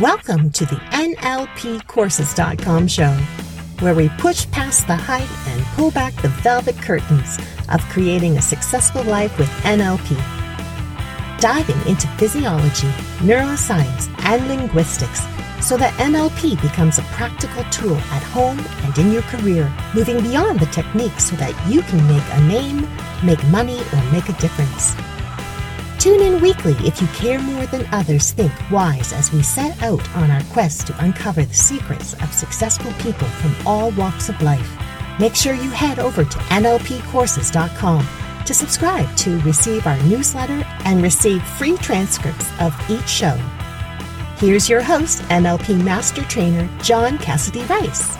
Welcome to the NLPcourses.com show, where we push past the hype and pull back the velvet curtains of creating a successful life with NLP. Diving into physiology, neuroscience, and linguistics so that NLP becomes a practical tool at home and in your career, moving beyond the techniques so that you can make a name, make money, or make a difference. Tune in weekly if you care more than others think wise as we set out on our quest to uncover the secrets of successful people from all walks of life. Make sure you head over to NLPcourses.com to subscribe to receive our newsletter and receive free transcripts of each show. Here's your host, NLP Master Trainer John Cassidy Rice.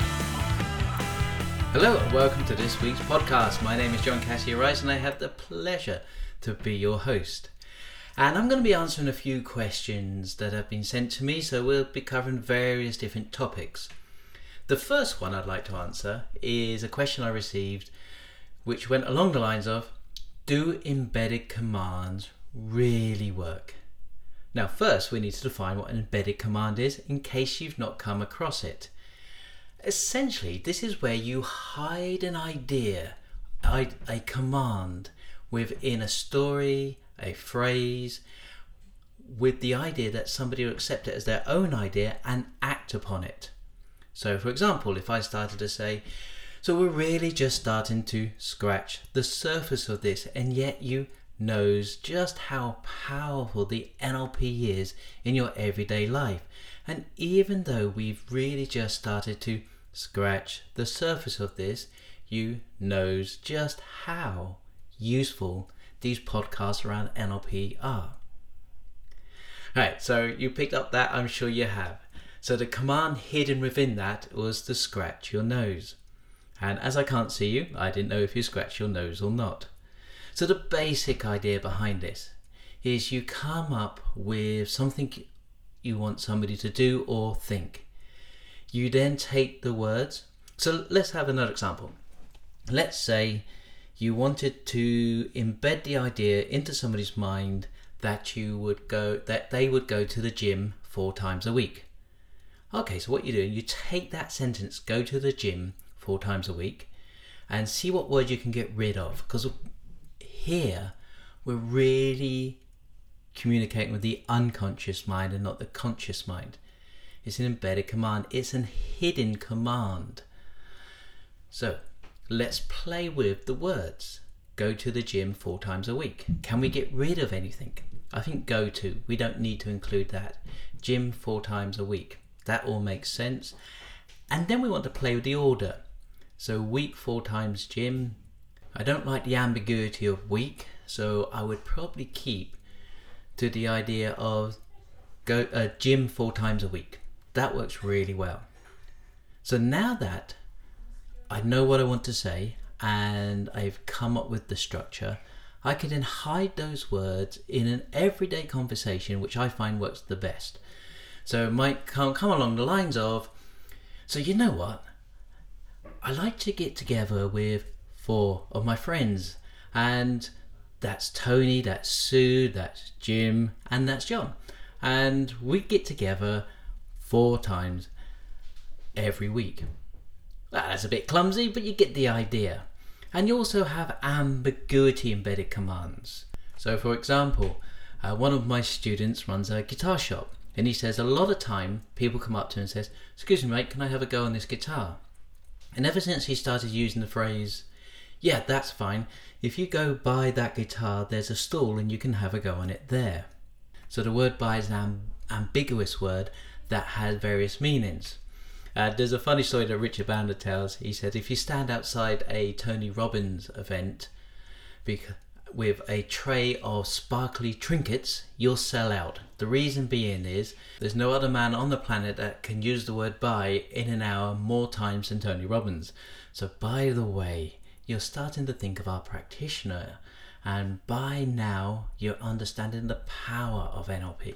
Hello and welcome to this week's podcast. My name is John Cassidy Rice and I have the pleasure to be your host. And I'm going to be answering a few questions that have been sent to me, so we'll be covering various different topics. The first one I'd like to answer is a question I received which went along the lines of Do embedded commands really work? Now, first, we need to define what an embedded command is in case you've not come across it. Essentially, this is where you hide an idea, a command within a story, a phrase, with the idea that somebody will accept it as their own idea and act upon it. So, for example, if I started to say, So we're really just starting to scratch the surface of this, and yet you knows just how powerful the NLP is in your everyday life. And even though we've really just started to scratch the surface of this, you knows just how useful these podcasts around NLP are. Right, so you picked up that, I'm sure you have. So the command hidden within that was to scratch your nose. And as I can't see you, I didn't know if you scratch your nose or not. So, the basic idea behind this is you come up with something you want somebody to do or think. You then take the words. So, let's have another example. Let's say you wanted to embed the idea into somebody's mind that you would go that they would go to the gym four times a week. Okay, so what you do, you take that sentence, go to the gym four times a week, and see what word you can get rid of. Because here we're really communicating with the unconscious mind and not the conscious mind. It's an embedded command, it's an hidden command. So let's play with the words. Go to the gym four times a week. Can we get rid of anything? I think go to. We don't need to include that. Gym four times a week. That all makes sense. And then we want to play with the order. So week four times gym, I don't like the ambiguity of week, so I would probably keep to the idea of go uh, gym four times a week. That works really well. So now that I know what I want to say and I've come up with the structure, I can then hide those words in an everyday conversation, which I find works the best. So it might come, come along the lines of, so you know what? I like to get together with four of my friends, and that's Tony, that's Sue, that's Jim, and that's John. And we get together four times every week. That's a bit clumsy, but you get the idea. And you also have ambiguity embedded commands. So, for example, uh, one of my students runs a guitar shop, and he says a lot of time people come up to him and says, "Excuse me, mate, can I have a go on this guitar?" And ever since he started using the phrase yeah, that's fine. If you go buy that guitar, there's a stall and you can have a go on it there. So the word buy is an ambiguous word that has various meanings. Uh, there's a funny story that Richard Bandler tells. He said, if you stand outside a Tony Robbins event with a tray of sparkly trinkets, you'll sell out. The reason being is there's no other man on the planet that can use the word buy in an hour more times than Tony Robbins. So, by the way, you're starting to think of our practitioner, and by now you're understanding the power of NLP.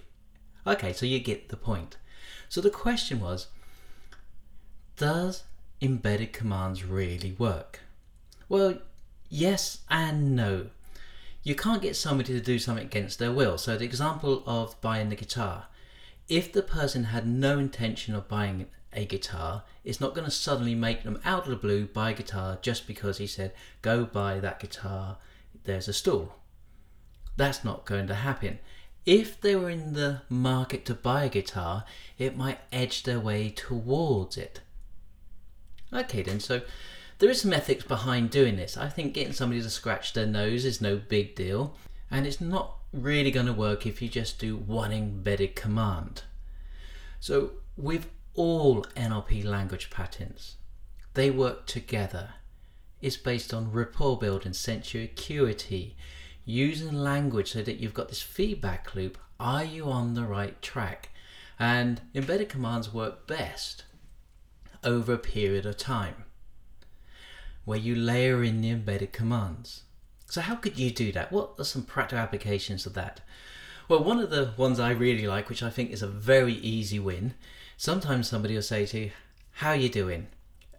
Okay, so you get the point. So the question was Does embedded commands really work? Well, yes and no. You can't get somebody to do something against their will. So, the example of buying the guitar if the person had no intention of buying a guitar, it's not going to suddenly make them out of the blue buy a guitar just because he said, go buy that guitar, there's a stall. That's not going to happen. If they were in the market to buy a guitar, it might edge their way towards it. Okay, then, so there is some ethics behind doing this. I think getting somebody to scratch their nose is no big deal, and it's not really going to work if you just do one embedded command. So, with all NLP language patterns, they work together. It's based on rapport building, sensory acuity, using language so that you've got this feedback loop. Are you on the right track? And embedded commands work best over a period of time where you layer in the embedded commands. So, how could you do that? What are some practical applications of that? Well, one of the ones I really like, which I think is a very easy win, sometimes somebody will say to you, How are you doing?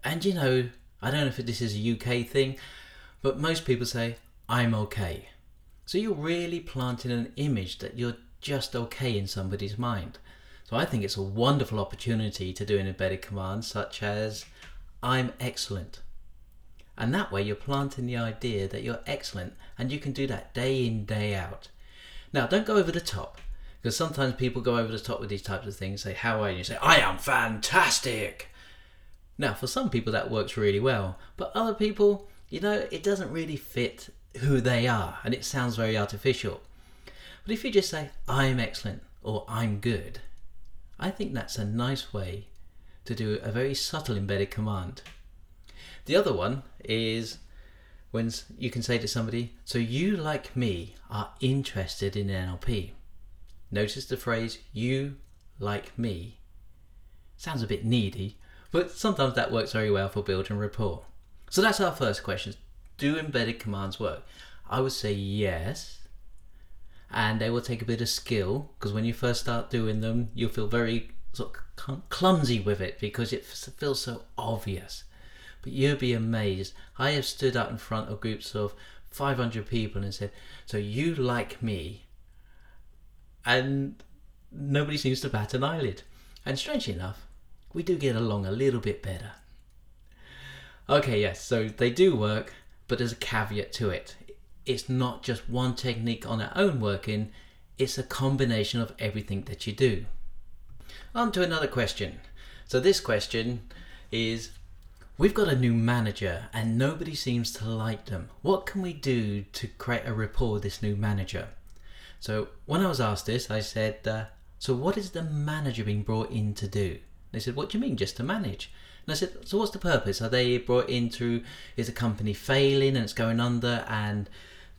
And you know, I don't know if this is a UK thing, but most people say, I'm okay. So you're really planting an image that you're just okay in somebody's mind. So I think it's a wonderful opportunity to do an embedded command such as I'm excellent. And that way you're planting the idea that you're excellent and you can do that day in, day out. Now, don't go over the top because sometimes people go over the top with these types of things, say, How are you? you say, I am fantastic. Now, for some people that works really well, but other people, you know, it doesn't really fit who they are and it sounds very artificial. But if you just say, I'm excellent or I'm good, I think that's a nice way to do a very subtle embedded command. The other one is when you can say to somebody, So you, like me, are interested in NLP. Notice the phrase, You, like me. Sounds a bit needy, but sometimes that works very well for building rapport. So that's our first question do embedded commands work? I would say yes. And they will take a bit of skill because when you first start doing them, you'll feel very sort of clumsy with it because it feels so obvious. But you'll be amazed. I have stood up in front of groups of 500 people and said, So you like me? And nobody seems to bat an eyelid. And strangely enough, we do get along a little bit better. Okay, yes, so they do work but there's a caveat to it. It's not just one technique on its own working, it's a combination of everything that you do. On to another question. So, this question is We've got a new manager and nobody seems to like them. What can we do to create a rapport with this new manager? So, when I was asked this, I said, uh, So, what is the manager being brought in to do? They said, What do you mean, just to manage? And I said, so what's the purpose? Are they brought in to, is the company failing and it's going under and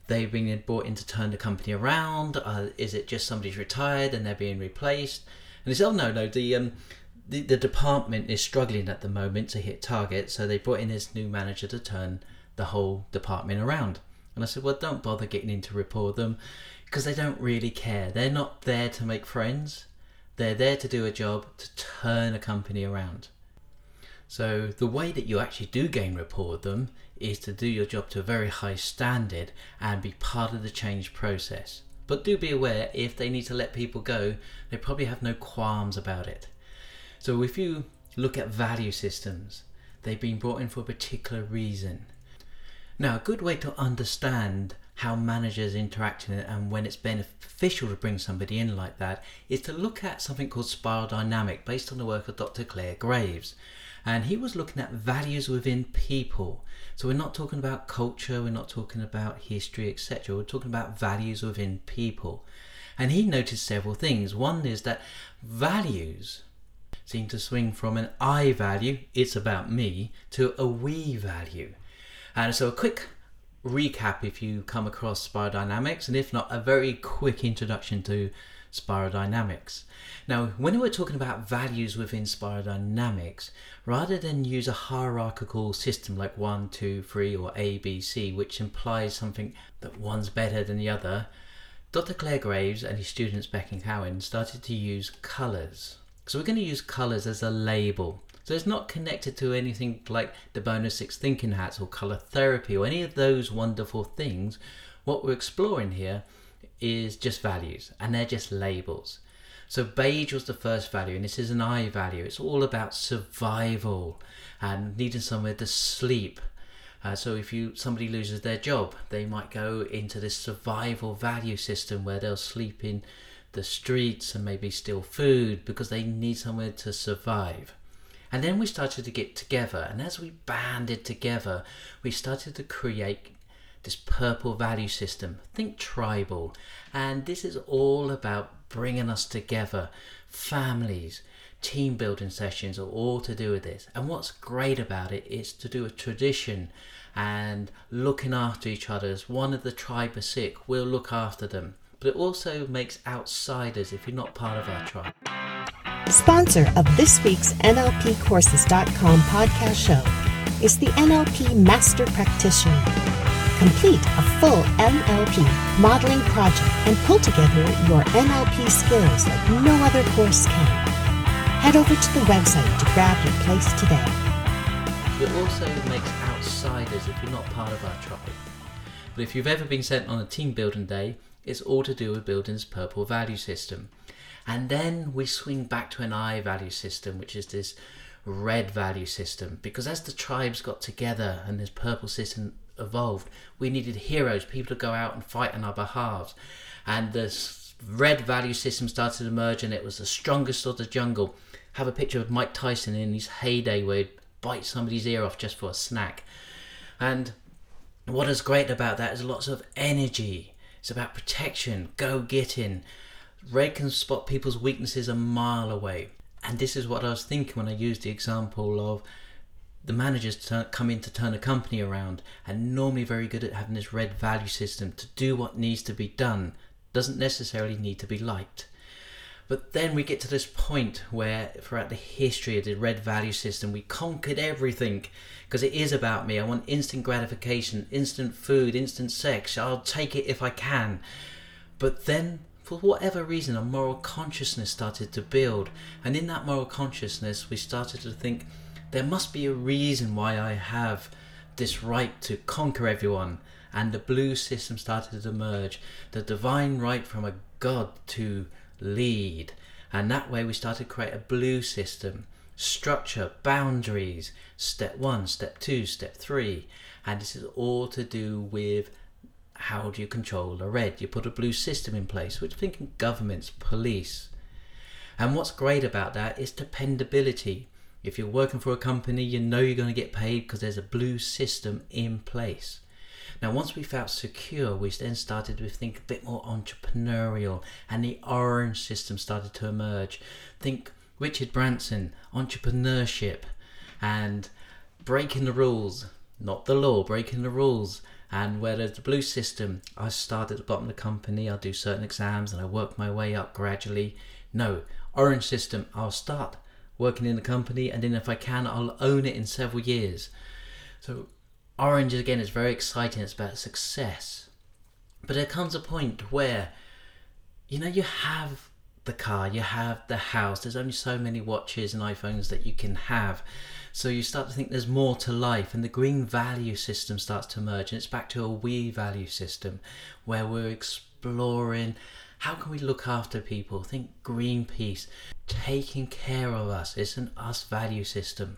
they've been brought in to turn the company around? Uh, is it just somebody's retired and they're being replaced? And they said, oh no, no, the, um, the, the department is struggling at the moment to hit target, so they brought in this new manager to turn the whole department around. And I said, well, don't bother getting in to report them because they don't really care. They're not there to make friends. They're there to do a job to turn a company around. So the way that you actually do gain rapport with them is to do your job to a very high standard and be part of the change process. But do be aware if they need to let people go, they probably have no qualms about it. So if you look at value systems, they've been brought in for a particular reason. Now, a good way to understand how managers interact in and when it's beneficial to bring somebody in like that is to look at something called spiral dynamic based on the work of Dr. Clare Graves and he was looking at values within people. So we're not talking about culture, we're not talking about history, etc. We're talking about values within people. And he noticed several things. One is that values seem to swing from an I value, it's about me, to a we value. And so a quick recap if you come across spiral dynamics, and if not, a very quick introduction to spiral dynamics. Now, when we're talking about values within spiral dynamics, rather than use a hierarchical system like one, two, three, or A, B, C, which implies something that one's better than the other, Dr. Clare Graves and his students Beck and Cowan started to use colours. So we're going to use colours as a label. So it's not connected to anything like de Bono's six thinking hats or colour therapy or any of those wonderful things. What we're exploring here is just values and they're just labels. So beige was the first value, and this is an I value. It's all about survival and needing somewhere to sleep. Uh, so if you somebody loses their job, they might go into this survival value system where they'll sleep in the streets and maybe steal food because they need somewhere to survive. And then we started to get together, and as we banded together, we started to create this purple value system. Think tribal. And this is all about bringing us together. Families, team building sessions are all to do with this. And what's great about it is to do a tradition and looking after each other. As one of the tribe are sick, we'll look after them. But it also makes outsiders if you're not part of our tribe. Sponsor of this week's NLPcourses.com podcast show is the NLP Master Practitioner. Complete a full NLP modeling project and pull together your NLP skills like no other course can. Head over to the website to grab your place today. It also makes outsiders if you're not part of our tribe. But if you've ever been sent on a team building day, it's all to do with building's purple value system. And then we swing back to an I value system, which is this red value system. Because as the tribes got together and this purple system evolved, we needed heroes, people to go out and fight on our behalf. And the red value system started to emerge, and it was the strongest of the jungle. Have a picture of Mike Tyson in his heyday where he'd bite somebody's ear off just for a snack. And what is great about that is lots of energy. It's about protection, go getting. Red can spot people's weaknesses a mile away. And this is what I was thinking when I used the example of the managers turn, come in to turn a company around and normally very good at having this red value system to do what needs to be done. Doesn't necessarily need to be liked. But then we get to this point where throughout the history of the red value system we conquered everything. Because it is about me. I want instant gratification instant food instant sex. I'll take it if i can. But then for whatever reason a moral consciousness started to build. And in that moral consciousness we started to think there must be a reason why I have this right to conquer everyone. And the blue system started to emerge, the divine right from a god to lead. And that way we started to create a blue system, structure, boundaries, step one, step two, step three. And this is all to do with how do you control the red? You put a blue system in place, which thinking governments, police. And what's great about that is dependability. If you're working for a company, you know you're going to get paid because there's a blue system in place. Now, once we felt secure, we then started to think a bit more entrepreneurial, and the orange system started to emerge. Think Richard Branson, entrepreneurship, and breaking the rules, not the law, breaking the rules. And whereas the blue system, I start at the bottom of the company, I'll do certain exams and I work my way up gradually. No, orange system, I'll start working in the company, and then if I can, I'll own it in several years. So, Orange again is very exciting. It's about success, but there comes a point where, you know, you have the car, you have the house. There's only so many watches and iPhones that you can have. So you start to think there's more to life, and the green value system starts to emerge, and it's back to a we value system where we're exploring how can we look after people? Think Greenpeace, taking care of us. It's an us value system.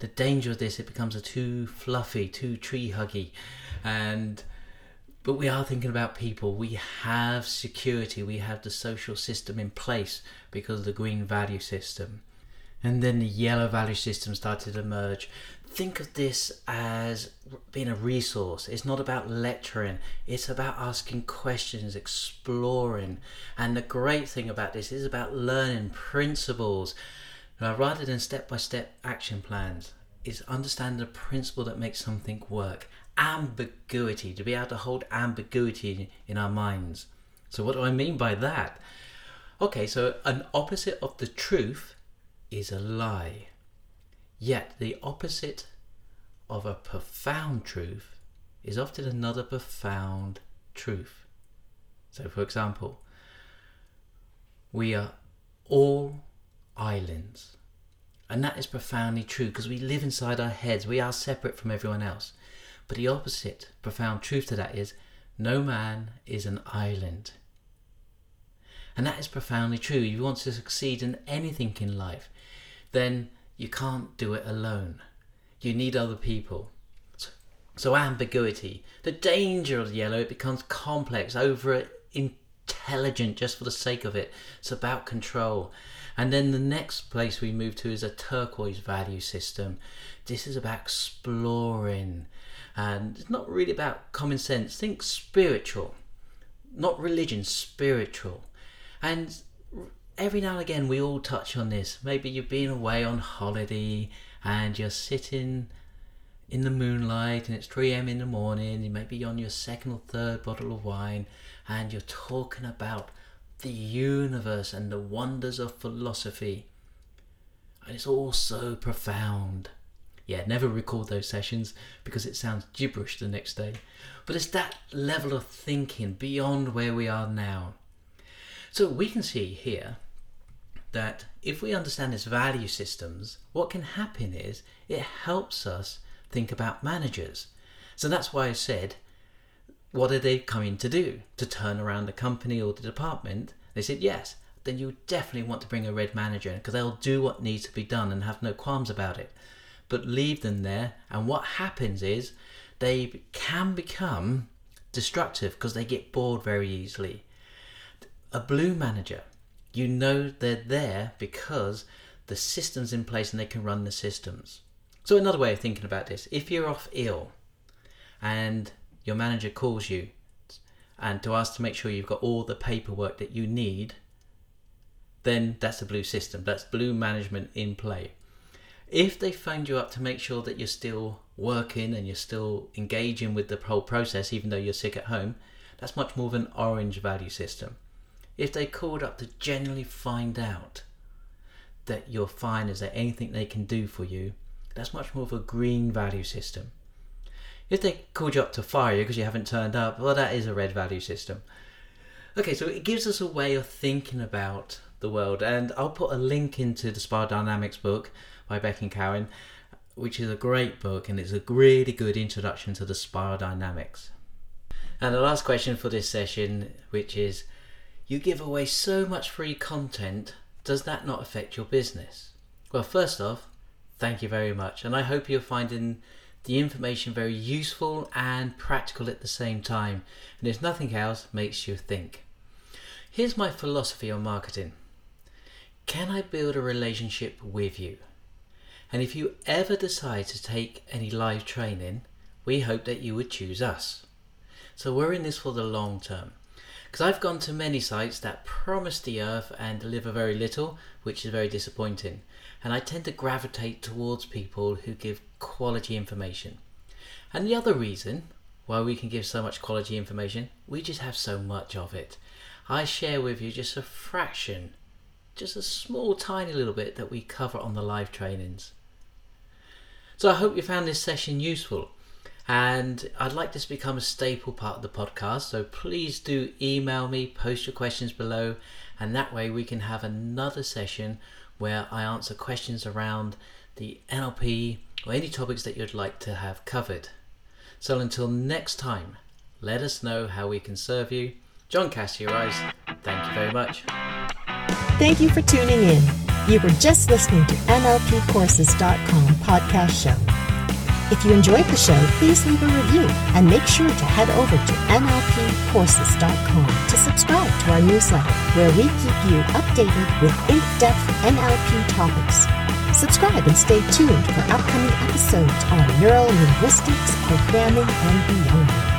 The danger of this, it becomes a too fluffy, too tree huggy, and but we are thinking about people. We have security. We have the social system in place because of the green value system. And then the yellow value system started to emerge think of this as being a resource. It's not about lecturing, it's about asking questions, exploring. And the great thing about this is about learning principles now, rather than step by step action plans. Is understanding the principle that makes something work. Ambiguity, to be able to hold ambiguity in our minds. So, what do I mean by that? Okay, so an opposite of the truth is a lie. Yet the opposite of a profound truth is often another profound truth. So, for example, we are all islands. And that is profoundly true because we live inside our heads. We are separate from everyone else. But the opposite profound truth to that is no man is an island. And that is profoundly true. If you want to succeed in anything in life, then you can't do it alone. You need other people. So, ambiguity, the danger of yellow, it becomes complex, over intelligent just for the sake of it. It's about control. And then the next place we move to is a turquoise value system. This is about exploring, and it's not really about common sense. Think spiritual, not religion, spiritual. And every now and again, we all touch on this. Maybe you've been away on holiday and you're sitting in the moonlight and it's 3 am in the morning, you may be on your second or third bottle of wine, and you're talking about the universe and the wonders of philosophy. And it's all so profound. Yeah, never record those sessions because it sounds gibberish the next day. But it's that level of thinking beyond where we are now. So we can see here that if we understand this value systems, what can happen is it helps us think about managers. So that's why I said, what are they coming to do? To turn around the company or the department? They said, yes. Then you definitely want to bring a red manager because they'll do what needs to be done and have no qualms about it. But leave them there, and what happens is they can become destructive because they get bored very easily a blue manager. You know they're there because the system's in place and they can run the systems. So, another way of thinking about this if you're off ill and your manager calls you and to ask to make sure you've got all the paperwork that you need, then that's a blue system. That's blue management in play. If they phoned you up to make sure that you're still working and you're still engaging with the whole process, even though you're sick at home, that's much more of an orange value system if they called up to genuinely find out that you're fine, is there anything they can do for you, that's much more of a green value system. If they called you up to fire you because you haven't turned up, well, that is a red value system. Okay, so it gives us a way of thinking about the world, and I'll put a link into the Spiral Dynamics book by Beck and Cowan, which is a great book and it's a really good introduction to the spiral dynamics. And the last question for this session, which is you give away so much free content, does that not affect your business? Well, first off, thank you very much, and I hope you're finding the information very useful and practical at the same time, and if nothing else, makes you think. Here's my philosophy on marketing Can I build a relationship with you? And if you ever decide to take any live training, we hope that you would choose us. So we're in this for the long term. Because I've gone to many sites that promise the earth and deliver very little, which is very disappointing. And I tend to gravitate towards people who give quality information. And the other reason why we can give so much quality information, we just have so much of it. I share with you just a fraction, just a small tiny little bit that we cover on the live trainings. So I hope you found this session useful and I'd like this to become a staple part of the podcast. So please do email me, post your questions below, and that way we can have another session where I answer questions around the NLP or any topics that you'd like to have covered. So until next time, let us know how we can serve you. John Cassidy Rice, thank you very much. Thank you for tuning in. You were just listening to NLPcourses.com podcast show. If you enjoyed the show, please leave a review and make sure to head over to NLPcourses.com to subscribe to our newsletter where we keep you updated with in-depth NLP topics. Subscribe and stay tuned for upcoming episodes on neural linguistics, programming, and beyond.